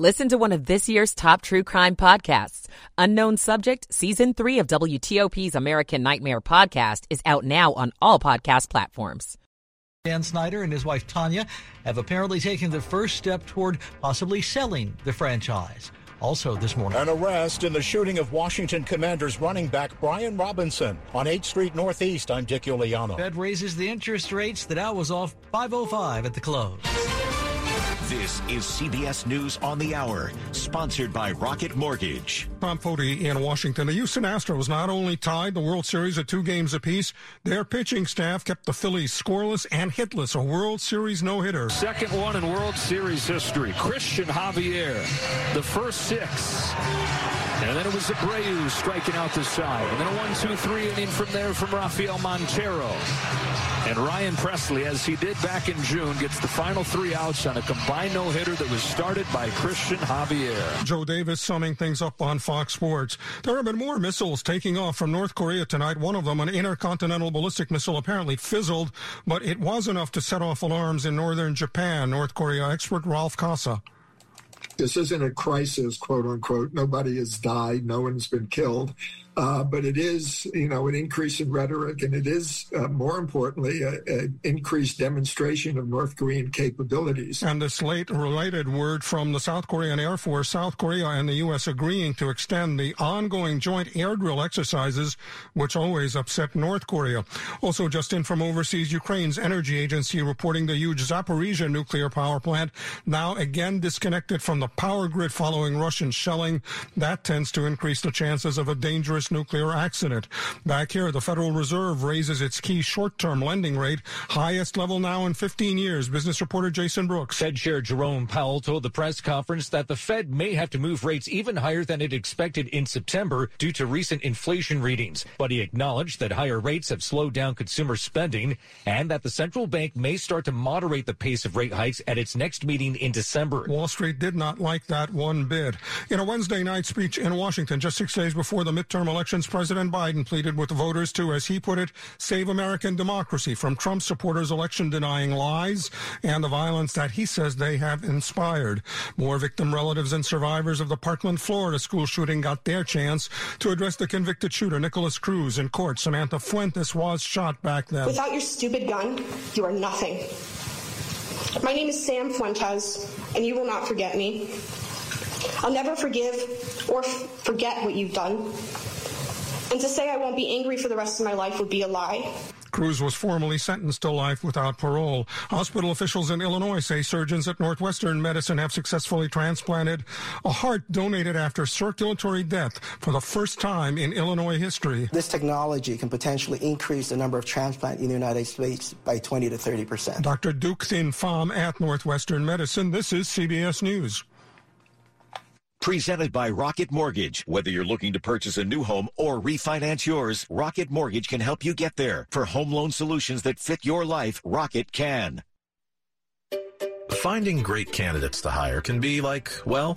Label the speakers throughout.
Speaker 1: Listen to one of this year's top true crime podcasts. Unknown Subject, Season 3 of WTOP's American Nightmare podcast is out now on all podcast platforms.
Speaker 2: Dan Snyder and his wife Tanya have apparently taken the first step toward possibly selling the franchise. Also this morning,
Speaker 3: an arrest in the shooting of Washington Commanders running back Brian Robinson on 8th Street Northeast. I'm Dick Uliano.
Speaker 2: Fed raises the interest rates. The Dow was off 505 at the close.
Speaker 4: This is CBS News on the Hour, sponsored by Rocket Mortgage.
Speaker 5: Tom Foti in Washington. The Houston Astros not only tied the World Series at two games apiece, their pitching staff kept the Phillies scoreless and hitless, a World Series no-hitter.
Speaker 6: Second one in World Series history. Cristian Javier, the first six. And then it was Abreu striking out the side. And then a one, two, three inning from there from Rafael Montero. And Ryan Pressly, as he did back in June, gets the final three outs on a combined no-hitter that was started by Cristian Javier.
Speaker 5: Joe Davis summing things up on Fox Sports. There have been more missiles taking off from North Korea tonight. One of them, an intercontinental ballistic missile, apparently fizzled, but it was enough to set off alarms in northern Japan. North Korea expert Ralph Cossa.
Speaker 7: This isn't a crisis, quote unquote. Nobody has died. No one's been killed. Uh, but it is, you know, an increase in rhetoric, and it is, uh, more importantly, an increased demonstration of North Korean capabilities.
Speaker 5: And this late related word from the South Korean Air Force, South Korea and the U.S. agreeing to extend the ongoing joint air drill exercises, which always upset North Korea. Also, just in from overseas, Ukraine's energy agency reporting the huge Zaporizhia nuclear power plant now again disconnected from the power grid following Russian shelling. That tends to increase the chances of a dangerous nuclear accident. Back here, the Federal Reserve raises its key short-term lending rate, highest level now in 15 years. Business reporter Jason Brooks.
Speaker 8: Fed Chair Jerome Powell told the press conference that the Fed may have to move rates even higher than it expected in September due to recent inflation readings. But he acknowledged that higher rates have slowed down consumer spending and that the central bank may start to moderate the pace of rate hikes at its next meeting in December.
Speaker 5: Wall Street did not like that one bit. In a Wednesday night speech in Washington, just six days before the midterm elections, President Biden pleaded with voters to, as he put it, save American democracy from Trump supporters' election denying lies and the violence that he says they have inspired. More victim relatives and survivors of the Parkland, Florida school shooting got their chance to address the convicted shooter, Nicholas Cruz, in court. Samantha Fuentes was shot back then.
Speaker 9: Without your stupid gun, you are nothing. My name is Sam Fuentes, and you will not forget me. I'll never forgive or f- forget what you've done. And to say I won't be angry for the rest of my life would be a lie.
Speaker 5: Cruz was formally sentenced to life without parole. Hospital officials in Illinois say surgeons at Northwestern Medicine have successfully transplanted a heart donated after circulatory death for the first time in Illinois history.
Speaker 10: This technology can potentially increase the number of transplants in the United States by 20 to 30 percent.
Speaker 5: Dr. Duc Thinh Pham at Northwestern Medicine. This is CBS News.
Speaker 4: Presented by Rocket Mortgage. Whether you're looking to purchase a new home or refinance yours, Rocket Mortgage can help you get there. For home loan solutions that fit your life, Rocket can.
Speaker 11: Finding great candidates to hire can be like, well,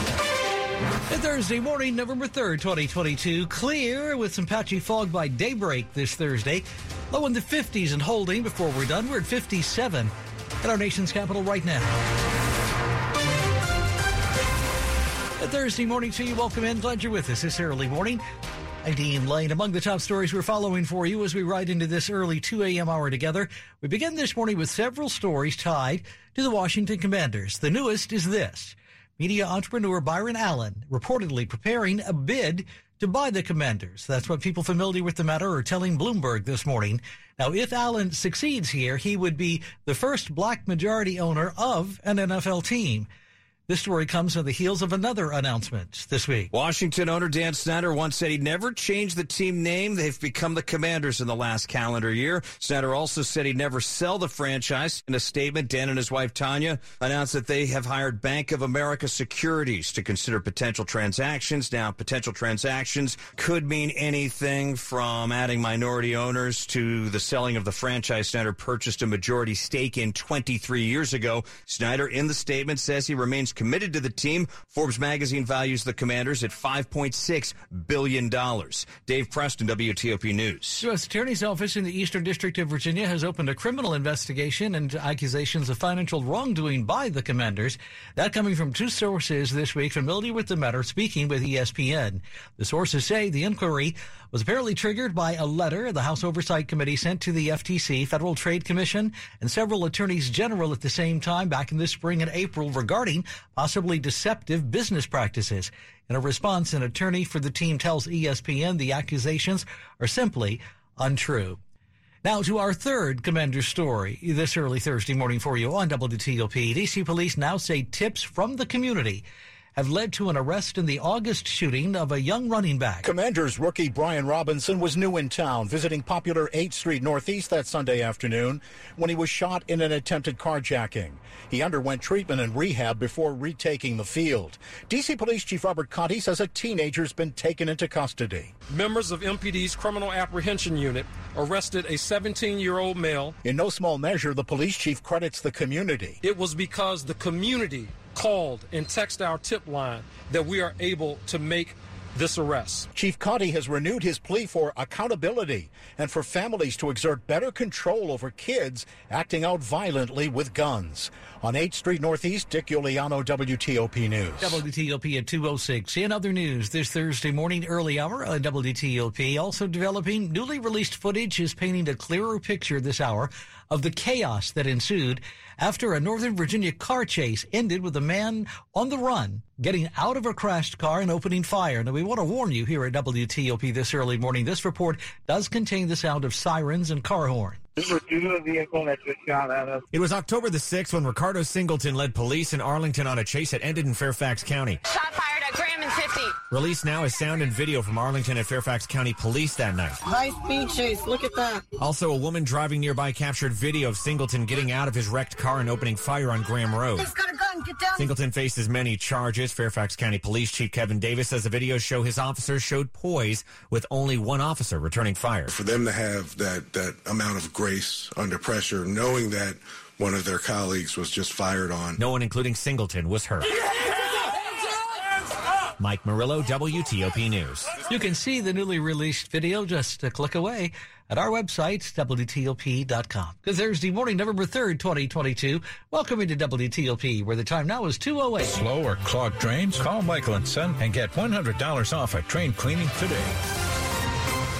Speaker 2: Thursday morning, November 3rd, 2022. Clear with some patchy fog by daybreak this Thursday. Low in the 50s and holding before we're done. We're at 57 at our nation's capital right now. A Thursday morning to you. Welcome in. Glad you're with us this early morning. I'm Dean Lane. Among the top stories we're following for you as we ride into this early 2 a.m. hour together, we begin this morning with several stories tied to the Washington Commanders. The newest is this. Media entrepreneur Byron Allen reportedly preparing a bid to buy the commanders. That's what people familiar with the matter are telling Bloomberg this morning. Now, if Allen succeeds here, he would be the first black majority owner of an NFL team. This story comes on the heels of another announcement this week.
Speaker 12: Washington owner Dan Snyder once said he'd never change the team name. They've become the Commanders in the last calendar year. Snyder also said he'd never sell the franchise. In a statement, Dan and his wife Tanya announced that they have hired Bank of America Securities to consider potential transactions. Now, potential transactions could mean anything from adding minority owners to the selling of the franchise Snyder purchased a majority stake in 23 years ago. Snyder in the statement says he remains committed to the team. Forbes magazine values the Commanders at $5.6 billion. Dave Preston, WTOP News.
Speaker 2: U.S. Attorney's Office in the Eastern District of Virginia has opened a criminal investigation into accusations of financial wrongdoing by the Commanders. That coming from two sources this week familiar with the matter, speaking with ESPN. The sources say the inquiry was apparently triggered by a letter the House Oversight Committee sent to the FTC, Federal Trade Commission, and several attorneys general at the same time back in the spring and April regarding possibly deceptive business practices. In a response, an attorney for the team tells ESPN the accusations are simply untrue. Now to our third commander story this early Thursday morning for you on WTOP. DC police now say tips from the community have led to an arrest in the August shooting of a young running back.
Speaker 13: Commanders rookie Brian Robinson was new in town, visiting popular 8th Street Northeast that Sunday afternoon when he was shot in an attempted carjacking. He underwent treatment and rehab before retaking the field. D.C. Police Chief Robert Contee says a teenager's been taken into custody.
Speaker 14: Members of MPD's Criminal Apprehension Unit arrested a 17 year old male.
Speaker 13: In no small measure, the police chief credits the community.
Speaker 14: It was because the community called and texted our tip line that we are able to make this arrest.
Speaker 13: Chief Contee has renewed his plea for accountability and for families to exert better control over kids acting out violently with guns. On 8th Street Northeast, Dick Uliano, WTOP News.
Speaker 2: WTOP at 206. In other news, this Thursday morning, early hour on WTOP, also developing newly released footage is painting a clearer picture this hour of the chaos that ensued after a Northern Virginia car chase ended with a man on the run getting out of a crashed car and opening fire. Now, we want to warn you here at WTOP this early morning. This report does contain the sound of sirens and car horns.
Speaker 4: Vehicle that just shot at us. It was October the 6th when Ricardo Singleton led police in Arlington on a chase that ended in Fairfax County.
Speaker 15: Shot fired at Graham and 50.
Speaker 4: Released now is sound and video from Arlington and Fairfax County Police that night.
Speaker 16: High speed chase. Look at that.
Speaker 4: Also, a woman driving nearby captured video of Singleton getting out of his wrecked car and opening fire on Graham Road.
Speaker 16: He's got a gun. Get down.
Speaker 4: Singleton faces many charges. Fairfax County Police Chief Kevin Davis says the videos show his officers showed poise with only one officer returning fire.
Speaker 17: For them to have that, that amount of grace under pressure, knowing that one of their colleagues was just fired on.
Speaker 4: No one, including Singleton, was hurt. Mike Murillo, WTOP News.
Speaker 2: You can see the newly released video just a click away at our website, WTOP.com. Good Thursday morning, November 3rd, 2022. Welcome into WTOP, where the time now is 2.08.
Speaker 18: Slow or clogged drains? Call Michael and Son and get $100 off a train cleaning today.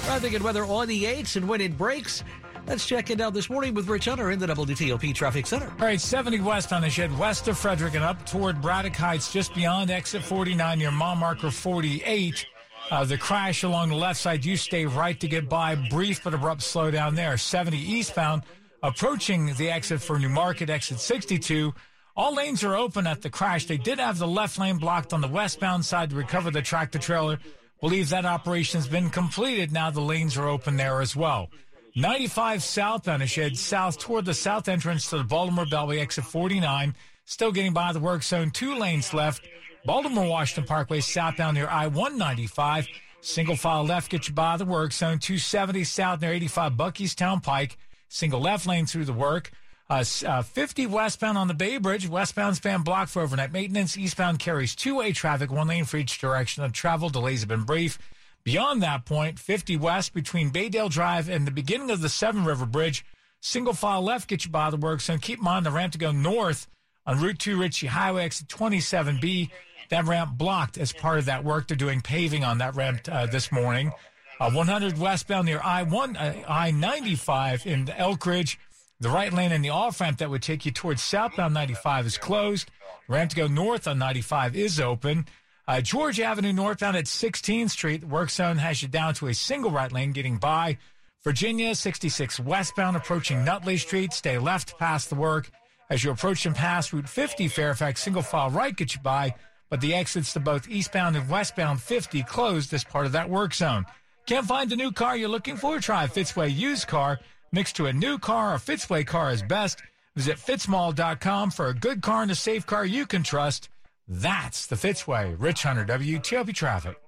Speaker 2: Traffic and weather on the 8s and when it breaks. Let's check it out this morning with Rich Hunter in the WTOP Traffic Center.
Speaker 19: All right, 70 west on the shed, west of Frederick and up toward Braddock Heights, just beyond exit 49 near mile marker 48. Uh, the crash along the left side, you stay right to get by. Brief but abrupt slowdown there. 70 eastbound, approaching the exit for New Market, exit 62. All lanes are open at the crash. They did have the left lane blocked on the westbound side to recover the tractor trailer. Believe that operation has been completed. Now the lanes are open there as well. 95 southbound you head south toward the south entrance to the Baltimore Beltway, exit 49. Still getting by the work zone, two lanes left. Baltimore Washington Parkway southbound near I 195. Single file left gets you by the work zone, 270 south near 85 Buckeystown Pike. Single left lane through the work. Uh, uh, 50 westbound on the Bay Bridge. Westbound span blocked for overnight maintenance. Eastbound carries two way traffic, one lane for each direction of travel. Delays have been brief. Beyond that point, 50 west between Baydale Drive and the beginning of the Severn River Bridge, single file left gets you by the work zone. Keep in mind the ramp to go north on Route 2 Ritchie Highway exit 27B. That ramp blocked as part of that work. They're doing paving on that ramp uh, this morning. Uh, 100 westbound near I-1, uh, I-95 in Elkridge. The right lane in the off ramp that would take you towards southbound 95 is closed. Ramp to go north on 95 is open. Uh, Georgia Avenue northbound at 16th Street, the work zone has you down to a single right lane getting by. Virginia 66 westbound approaching Nutley Street, stay left past the work. As you approach and pass Route 50 Fairfax, single file right gets you by, but the exits to both eastbound and westbound 50 closed as part of that work zone. Can't find the new car you're looking for? Try Fitzway used car. Mixed to a new car, a Fitzway car is best. Visit fitzmall.com for a good car and a safe car you can trust. That's the Fitzway. Rich Hunter, WTOP Traffic.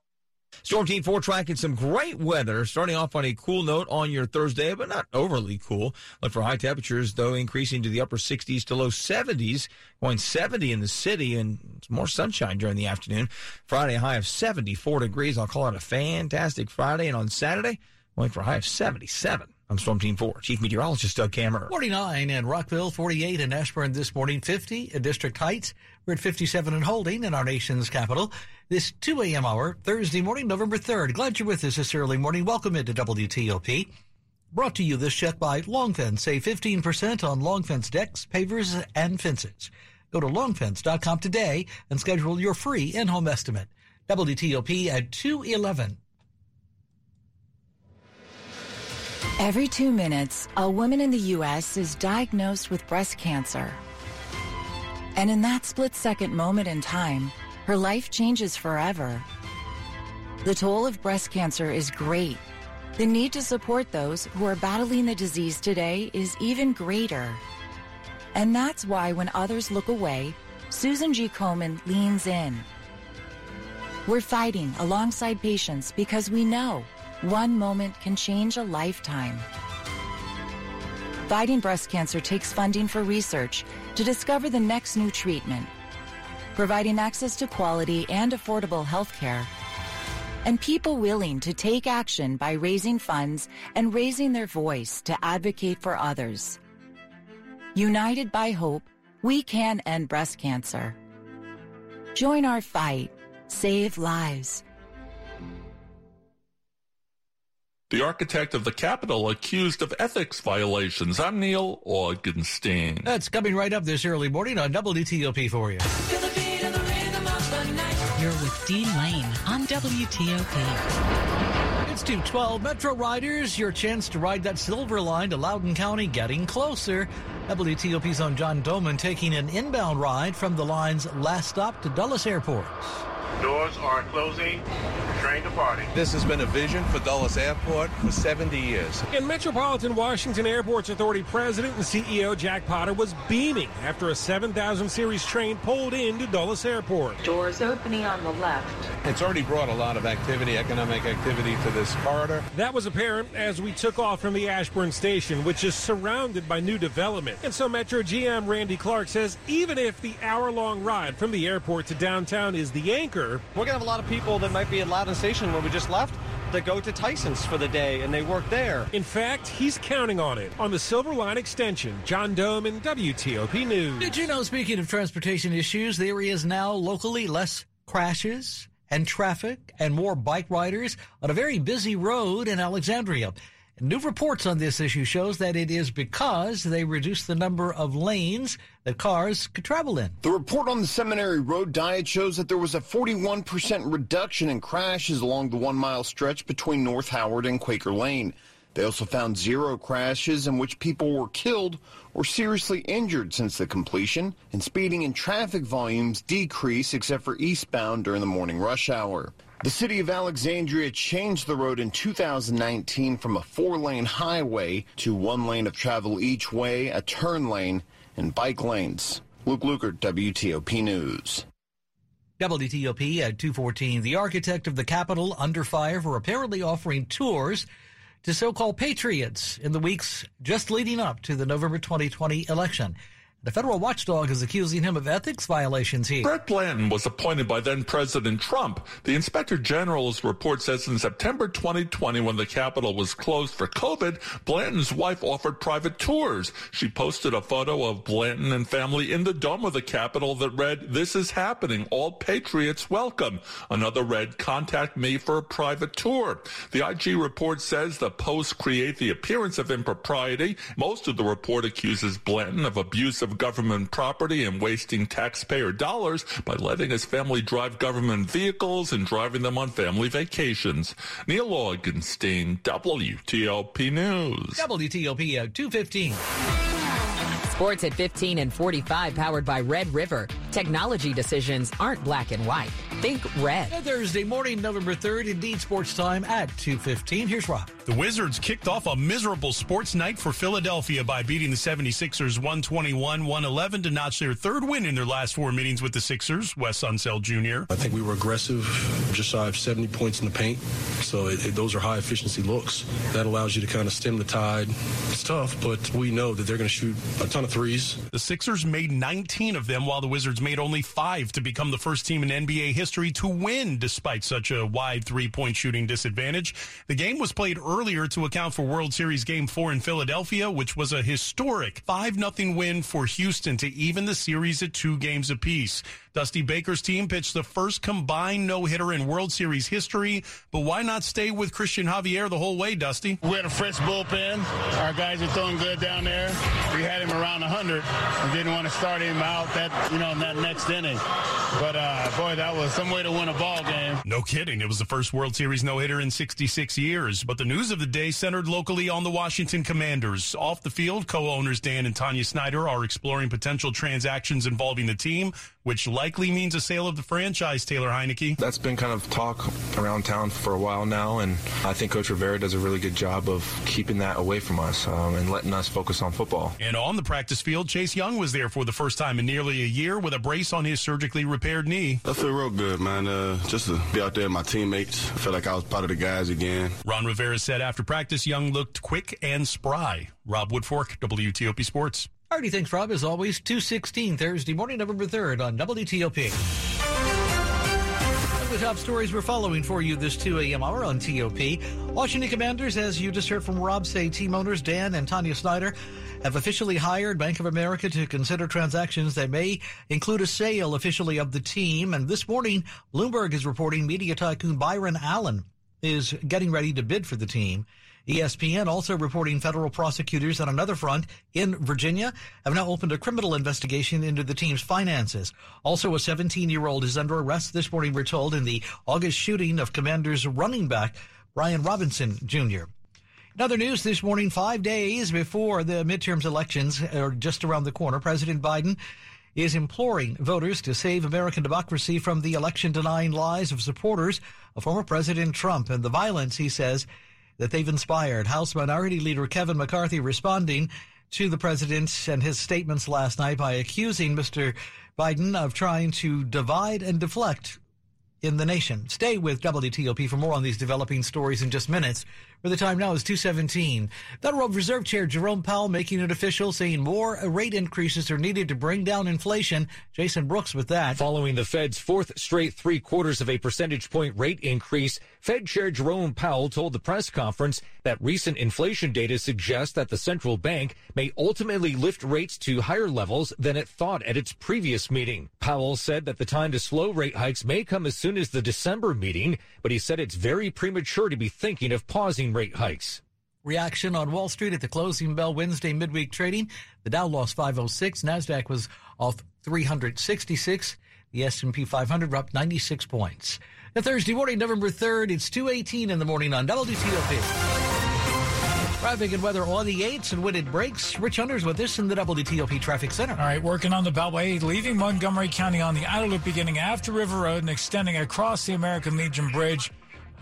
Speaker 12: Storm Team 4 tracking some great weather, starting off on a cool note on your Thursday, but not overly cool. Look for high temperatures, though, increasing to the upper 60s to low 70s, going 70 in the city, and more sunshine during the afternoon. Friday, high of 74 degrees. I'll call it a fantastic Friday. And on Saturday, going for a high of 77. I'm Storm Team 4, Chief Meteorologist Doug Kammerer.
Speaker 2: 49 in Rockville, 48 in Ashburn this morning, 50 in District Heights. We're at 57 and Holding in our nation's capital. This 2 a.m. hour, Thursday morning, November 3rd. Glad you're with us this early morning. Welcome into WTOP. Brought to you this check by Longfence. Save 15% on Longfence decks, pavers, and fences. Go to longfence.com today and schedule your free in-home estimate. WTOP at 211.
Speaker 20: Every two minutes, a woman in the U.S. is diagnosed with breast cancer. And in that split second moment in time, her life changes forever. The toll of breast cancer is great. The need to support those who are battling the disease today is even greater. And that's why when others look away, Susan G. Komen leans in. We're fighting alongside patients because we know one moment can change a lifetime. Fighting breast cancer takes funding for research to discover the next new treatment, providing access to quality and affordable health care, and people willing to take action by raising funds and raising their voice to advocate for others. United by hope, we can end breast cancer. Join our fight. Save lives.
Speaker 21: The architect of the Capitol accused of ethics violations. I'm Neil Augenstein.
Speaker 2: That's coming right up this early morning on WTOP for you.
Speaker 22: You're with Dean Lane on WTOP.
Speaker 2: It's 212 Metro Riders, your chance to ride that silver line to Loudoun County getting closer. WTOP's on John Domen taking an inbound ride from the line's last stop to Dulles Airport.
Speaker 23: Doors are closing. Train departing.
Speaker 24: This has been a vision for Dulles Airport for 70 years.
Speaker 14: And Metropolitan Washington Airports Authority President and CEO Jack Potter was beaming after a 7000 series train pulled into Dulles Airport.
Speaker 25: Doors opening on the left.
Speaker 24: It's already brought a lot of activity, economic activity to this corridor.
Speaker 14: That was apparent as we took off from the Ashburn station, which is surrounded by new development. And so Metro GM Randy Clark says even if the hour long ride from the airport to downtown is the anchor,
Speaker 26: we're going to have a lot of people that might be at Loudoun Station when we just left that go to Tyson's for the day and they work there.
Speaker 14: In fact, he's counting on it. On the Silver Line extension, John Domen WTOP News.
Speaker 2: Did you know, speaking of transportation issues, there is now locally less crashes and traffic and more bike riders on a very busy road in Alexandria. New reports on this issue shows that it is because they reduced the number of lanes that cars could travel in.
Speaker 27: The report on the Seminary Road diet shows that there was a 41% reduction in crashes along the one mile stretch between North Howard and Quaker Lane. They also found zero crashes in which people were killed or seriously injured since the completion, and speeding and traffic volumes decreased except for eastbound during the morning rush hour. The city of Alexandria changed the road in 2019 from a four lane highway to one lane of travel each way, a turn lane, and bike lanes. Luke Lukert, WTOP News.
Speaker 2: WTOP at 214. The architect of the Capitol under fire for apparently offering tours to so called patriots in the weeks just leading up to the November 2020 election. The federal watchdog is accusing him of ethics violations here.
Speaker 21: Brett Blanton was appointed by then President Trump. The Inspector General's report says in September 2020, when the Capitol was closed for COVID, Blanton's wife offered private tours. She posted a photo of Blanton and family in the dome of the Capitol that read, This is happening. All patriots welcome. Another read, Contact me for a private tour. The IG report says the posts create the appearance of impropriety. Most of the report accuses Blanton of abuse of government property and wasting taxpayer dollars by letting his family drive government vehicles and driving them on family vacations. Neil Augenstein, WTOP News.
Speaker 2: WTOP at 215.
Speaker 1: Sports at 15 and 45 powered by Red River. Technology decisions aren't black and white. Think red.
Speaker 2: Thursday morning, November 3rd, indeed sports time at 2.15. Here's Rob.
Speaker 28: The Wizards kicked off a miserable sports night for Philadelphia by beating the 76ers 121-111 to notch their third win in their last four meetings with the Sixers, Wes Unseld Jr.
Speaker 29: I think we were aggressive, just shy of 70 points in the paint. So it, it, those are high efficiency looks. That allows you to kind of stem the tide. It's tough, but we know that they're going to shoot a ton of threes.
Speaker 28: The Sixers made 19 of them while the Wizards made only five to become the first team in NBA history to win despite such a wide three-point shooting disadvantage. The game was played earlier to account for World Series Game 4 in Philadelphia, which was a historic 5-0 win for Houston to even the series at two games apiece. Dusty Baker's team pitched the first combined no-hitter in World Series history, but why not stay with Cristian Javier the whole way, Dusty?
Speaker 30: We had a fresh bullpen. Our guys are throwing good down there. We had him around 100 and didn't want to start him out that, you know, in that next inning. But, uh, boy, that was some way to win a ball game.
Speaker 28: No kidding. It was the first World Series no-hitter in 66 years. But the news of the day centered locally on the Washington Commanders. Off the field, co-owners Dan and Tanya Snyder are exploring potential transactions involving the team, which likely means a sale of the franchise, Taylor Heinicke.
Speaker 29: That's been kind of talk around town for a while now, and I think Coach Rivera does a really good job of keeping that away from us um, and letting us focus on football.
Speaker 28: And on the practice field, Chase Young was there for the first time in nearly a year with a brace on his surgically repaired knee.
Speaker 31: I feel real good, man. Uh, just to be out there with my teammates, I feel like I was part of the guys again.
Speaker 28: Ron Rivera said after practice, Young looked quick and spry. Rob Woodfork, WTOP Sports.
Speaker 2: Alrighty, thanks, Rob. As always, 216 Thursday morning, November 3rd on WTOP. The top stories we're following for you this 2 a.m. hour on TOP. Washington Commanders, as you just heard from Rob, say team owners Dan and Tanya Snyder have officially hired Bank of America to consider transactions that may include a sale officially of the team. And this morning, Bloomberg is reporting media tycoon Byron Allen is getting ready to bid for the team. ESPN also reporting federal prosecutors on another front in Virginia have now opened a criminal investigation into the team's finances. Also, a 17 year old is under arrest this morning, we're told, in the August shooting of Commanders running back Brian Robinson Jr. In other news this morning, five days before the midterms elections are just around the corner, President Biden is imploring voters to save American democracy from the election denying lies of supporters of former President Trump and the violence, he says, that they've inspired. House Minority Leader Kevin McCarthy responding to the president and his statements last night by accusing Mr. Biden of trying to divide and deflect in the nation. Stay with WTOP for more on these developing stories in just minutes. Where the time now is 217. Federal Reserve Chair Jerome Powell making it official, saying more rate increases are needed to bring down inflation. Jason Brooks with that.
Speaker 8: Following the Fed's fourth straight three quarters of a percentage point rate increase, Fed Chair Jerome Powell told the press conference that recent inflation data suggests that the central bank may ultimately lift rates to higher levels than it thought at its previous meeting. Powell said that the time to slow rate hikes may come as soon as the December meeting, but he said it's very premature to be thinking of pausing rate hikes.
Speaker 2: Reaction on Wall Street at the closing bell Wednesday midweek trading. The Dow lost 506. Nasdaq was off 366. The S&P 500 up 96 points. The Thursday morning, November 3rd, it's 218 in the morning on WTOP. Traffic and weather on the 8s and when it breaks. Rich Hunter's with this in the WTOP Traffic Center.
Speaker 19: All right, working on the Beltway, leaving Montgomery County on the outer loop beginning after River Road and extending across the American Legion Bridge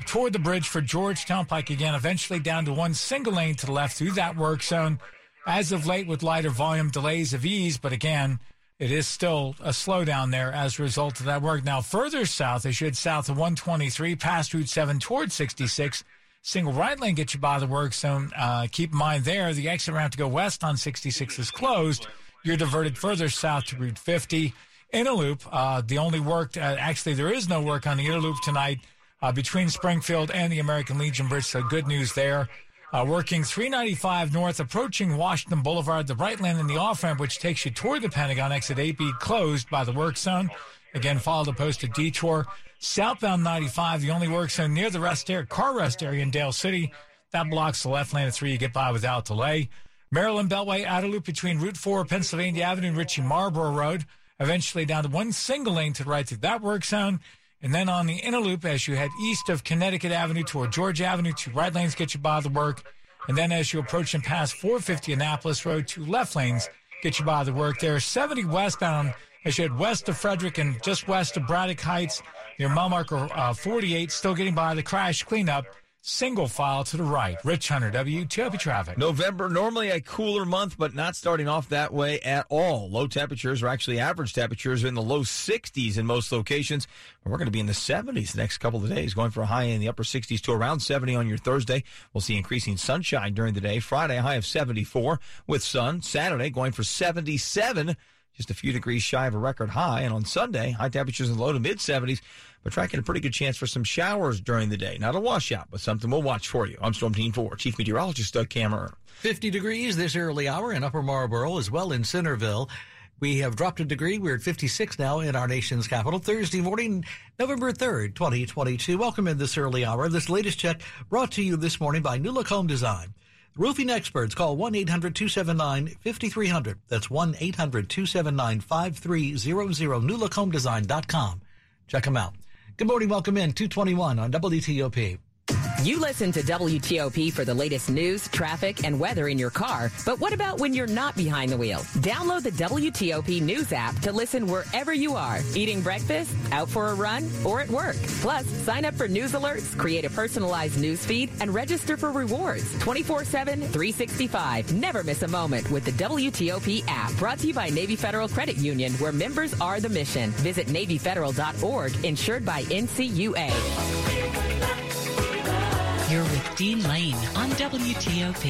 Speaker 19: toward the bridge for Georgetown Pike again, eventually down to one single lane to the left through that work zone. As of late, with lighter volume delays of ease, but again, it is still a slowdown there as a result of that work. Now, further south, as you head south of 123, past Route 7 toward 66, single right lane gets you by the work zone. Uh, keep in mind there, the exit ramp to go west on 66 is closed. you're diverted further south to Route 50. Inner Loop, uh, the only work, uh, actually, there is no work on the Inner Loop tonight uh, between Springfield and the American Legion Bridge, so good news there. Uh, working 395 north, approaching Washington Boulevard, the right lane in the off ramp, which takes you toward the Pentagon, exit 8B, closed by the work zone. Again, follow the posted detour. Southbound 95, the only work zone near the rest area, car rest area in Dale City. That blocks the left lane of three. You get by without delay. Maryland Beltway outer loop between Route 4, Pennsylvania Avenue, and Ritchie Marlboro Road. Eventually down to one single lane to the right through that work zone. And then on the inner loop, as you head east of Connecticut Avenue toward Georgia Avenue, two right lanes get you by the work. And then as you approach and pass 450 Annapolis Road, two left lanes get you by the work. There are 70 westbound as you head west of Frederick and just west of Braddock Heights near mile marker uh, 48, still getting by the crash cleanup single file to the right. Rich Hunter, WTOP traffic.
Speaker 12: November, normally a cooler month, but not starting off that way at all. Low temperatures are actually average temperatures in the low 60s in most locations. We're going to be in the 70s the next couple of days, going for a high in the upper 60s to around 70 on your Thursday. We'll see increasing sunshine during the day. Friday, high of 74 with sun. Saturday, going for 77 just a few degrees shy of a record high. And on Sunday, high temperatures in the low to mid 70s, but tracking a pretty good chance for some showers during the day. Not a washout, but something we'll watch for you. I'm Storm Team 4, Chief Meteorologist Doug Kammerer.
Speaker 2: 50 degrees this early hour in Upper Marlboro as well in Centreville. We have dropped a degree. We're at 56 now in our nation's capital. Thursday morning, November 3rd, 2022. Welcome in this early hour. This latest check brought to you this morning by New Look Home Design. Roofing experts call 1 800 279 5300. That's 1 800 279 5300. NewLookHomeDesign.com. Check them out. Good morning. Welcome in 221 on WTOP.
Speaker 1: You listen to WTOP for the latest news, traffic, and weather in your car. But what about when you're not behind the wheel? Download the WTOP News app to listen wherever you are eating breakfast, out for a run, or at work. Plus, sign up for news alerts, create a personalized news feed, and register for rewards 24 7, 365. Never miss a moment with the WTOP app. Brought to you by Navy Federal Credit Union, where members are the mission. Visit NavyFederal.org, insured by NCUA.
Speaker 22: You're with Dean Lane on WTOP.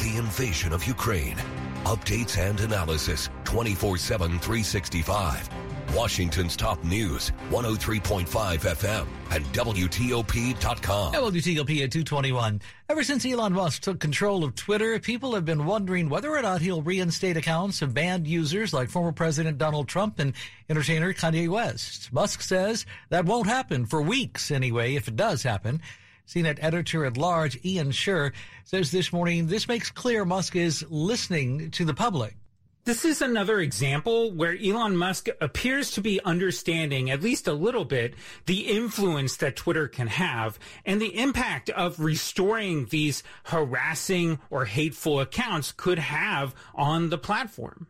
Speaker 32: The invasion of Ukraine. Updates and analysis 24 7, 365. Washington's top news 103.5 FM and WTOP.com.
Speaker 2: WTOP at 221. Ever since Elon Musk took control of Twitter, people have been wondering whether or not he'll reinstate accounts of banned users like former President Donald Trump and entertainer Kanye West. Musk says that won't happen for weeks anyway, if it does happen. CNET editor at large Ian Sherr says this morning this makes clear Musk is listening to the public.
Speaker 33: This is another example where Elon Musk appears to be understanding, at least a little bit, the influence that Twitter can have and the impact of restoring these harassing or hateful accounts could have on the platform.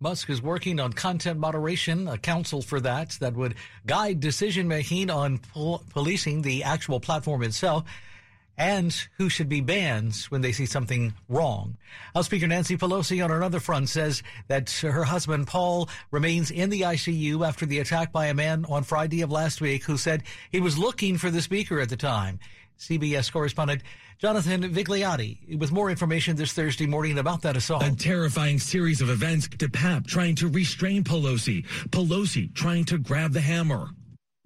Speaker 2: Musk is working on content moderation, a council for that that would guide decision making on pol- policing the actual platform itself and who should be banned when they see something wrong. House Speaker Nancy Pelosi on another front says that her husband Paul remains in the ICU after the attack by a man on Friday of last week who said he was looking for the speaker at the time. CBS correspondent Jonathan Vigliotti with more information this Thursday morning about that assault.
Speaker 34: A terrifying series of events. DePape trying to restrain Pelosi. Pelosi trying to grab the hammer.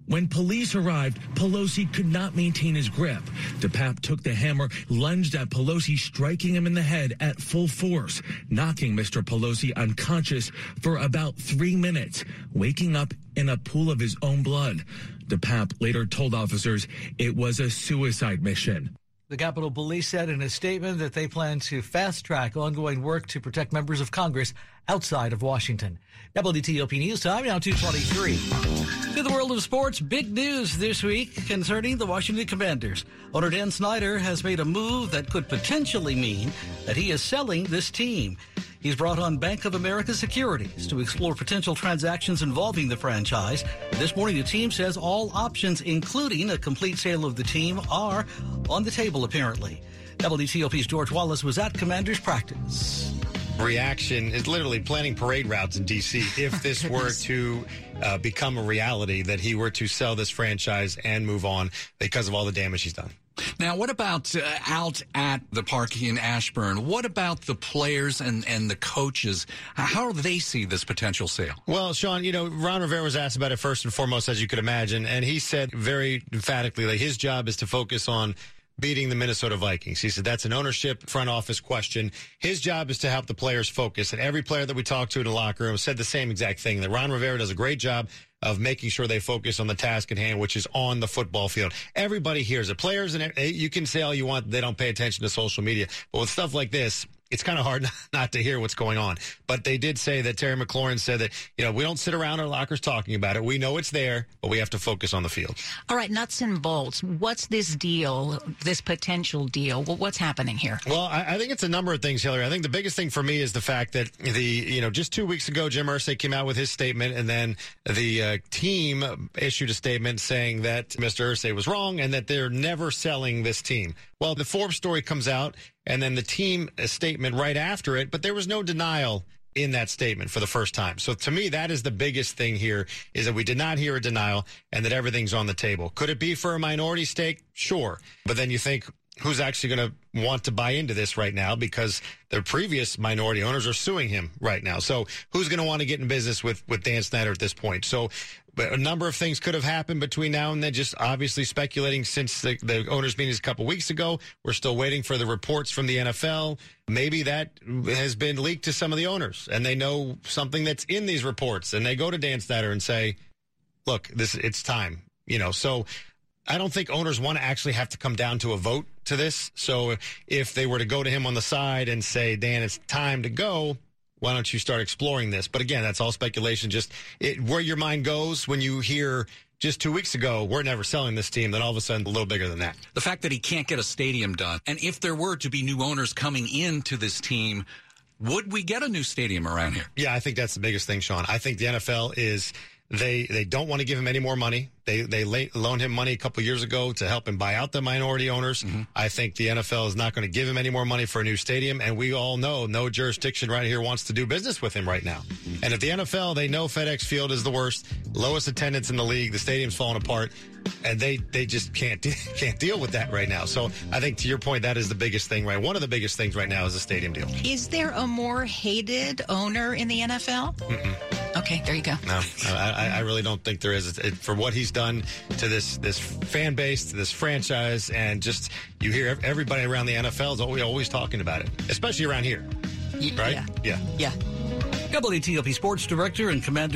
Speaker 34: When police arrived, Pelosi could not maintain his grip. DePape took the hammer, lunged at Pelosi, striking him in the head at full force, knocking Mr. Pelosi unconscious for about three minutes, waking up in a pool of his own blood. DePape later told officers it was a suicide mission.
Speaker 2: The Capitol Police said in a statement that they plan to fast track ongoing work to protect members of Congress outside of Washington. WTOP News Time, now 223. To the world of sports, big news this week concerning the Washington Commanders. Owner Dan Snyder has made a move that could potentially mean that he is selling this team. He's brought on Bank of America Securities to explore potential transactions involving the franchise. This morning, the team says all options, including a complete sale of the team, are on the table, apparently. WTOP's George Wallace was at Commanders practice
Speaker 35: reaction is literally planning parade routes in D.C. if this were to uh, become a reality that he were to sell this franchise and move on because of all the damage he's done.
Speaker 36: Now, what about uh, out at the park in Ashburn? What about the players and, and the coaches? How do they see this potential sale?
Speaker 37: Well, Sean, you know, Ron Rivera was asked about it first and foremost, as you could imagine, and he said very emphatically that his job is to focus on beating the Minnesota Vikings. He said that's an ownership front office question. His job is to help the players focus. And every player that we talked to in the locker room said the same exact thing that Ron Rivera does a great job of making sure they focus on the task at hand, which is on the football field. Everybody hears it. Players and eh, you can say all you want, they don't pay attention to social media. But with stuff like this, it's kind of hard not to hear what's going on. But they did say that Terry McLaurin said that, you know, we don't sit around our lockers talking about it. We know it's there, but we have to focus on the field.
Speaker 38: All right, nuts and bolts. What's this deal, this potential deal? Well, what's happening here?
Speaker 37: Well, I, I, think it's a number of things, Hillary. I think the biggest thing for me is the fact that the, you know, just two weeks ago, Jim Irsay came out with his statement, and then the uh, team issued a statement saying that Mr. Irsay was wrong and that they're never selling this team. Well, the Forbes story comes out and then the team uh, statement right after it, but there was no denial in that statement for the first time. So to me, that is the biggest thing here is that we did not hear a denial and that everything's on the table. Could it be for a minority stake? Sure. But then you think, who's actually going to want to buy into this right now because the previous minority owners are suing him right now. So who's going to want to get in business with, with Dan Snyder at this point? So a number of things could have happened between now and then. Just obviously speculating since the, the owners' meetings a couple weeks ago. We're still waiting for the reports from the NFL. Maybe that has been leaked to some of the owners, and they know something that's in these reports, and they go to Dan Snyder and say, "Look, this it's time." You know, so I don't think owners want to actually have to come down to a vote to this. So if they were to go to him on the side and say, Dan, it's time to go, why don't you start exploring this? But again, that's all speculation. Just it, where your mind goes when you hear just two weeks ago, we're never selling this team, then all of a sudden a little bigger than that.
Speaker 36: The fact that he can't get a stadium done, and if there were to be new owners coming into this team, would we get a new stadium around here?
Speaker 37: Yeah, I think that's the biggest thing, Sean. I think the NFL is they they don't want to give him any more money. They they loaned him money a couple years ago to help him buy out the minority owners. Mm-hmm. I think the NFL is not going to give him any more money for a new stadium, and we all know no jurisdiction right here wants to do business with him right now. Mm-hmm. And if the NFL, they know FedEx Field is the worst, lowest attendance in the league, the stadium's falling apart, and they they just can't can't deal with that right now. So I think to your point, that is the biggest thing, right? One of the biggest things right now is the stadium deal.
Speaker 38: Is there a more hated owner in the NFL? Mm-mm. Okay, there you go.
Speaker 37: No, I, I really don't think there is. It, for what he's done to this this fan base, to this franchise, and just you hear everybody around the NFL is always, always talking about it, especially around here. right?
Speaker 38: Yeah.
Speaker 37: Yeah.
Speaker 38: Yeah.
Speaker 2: WTOP Sports Director and Commander.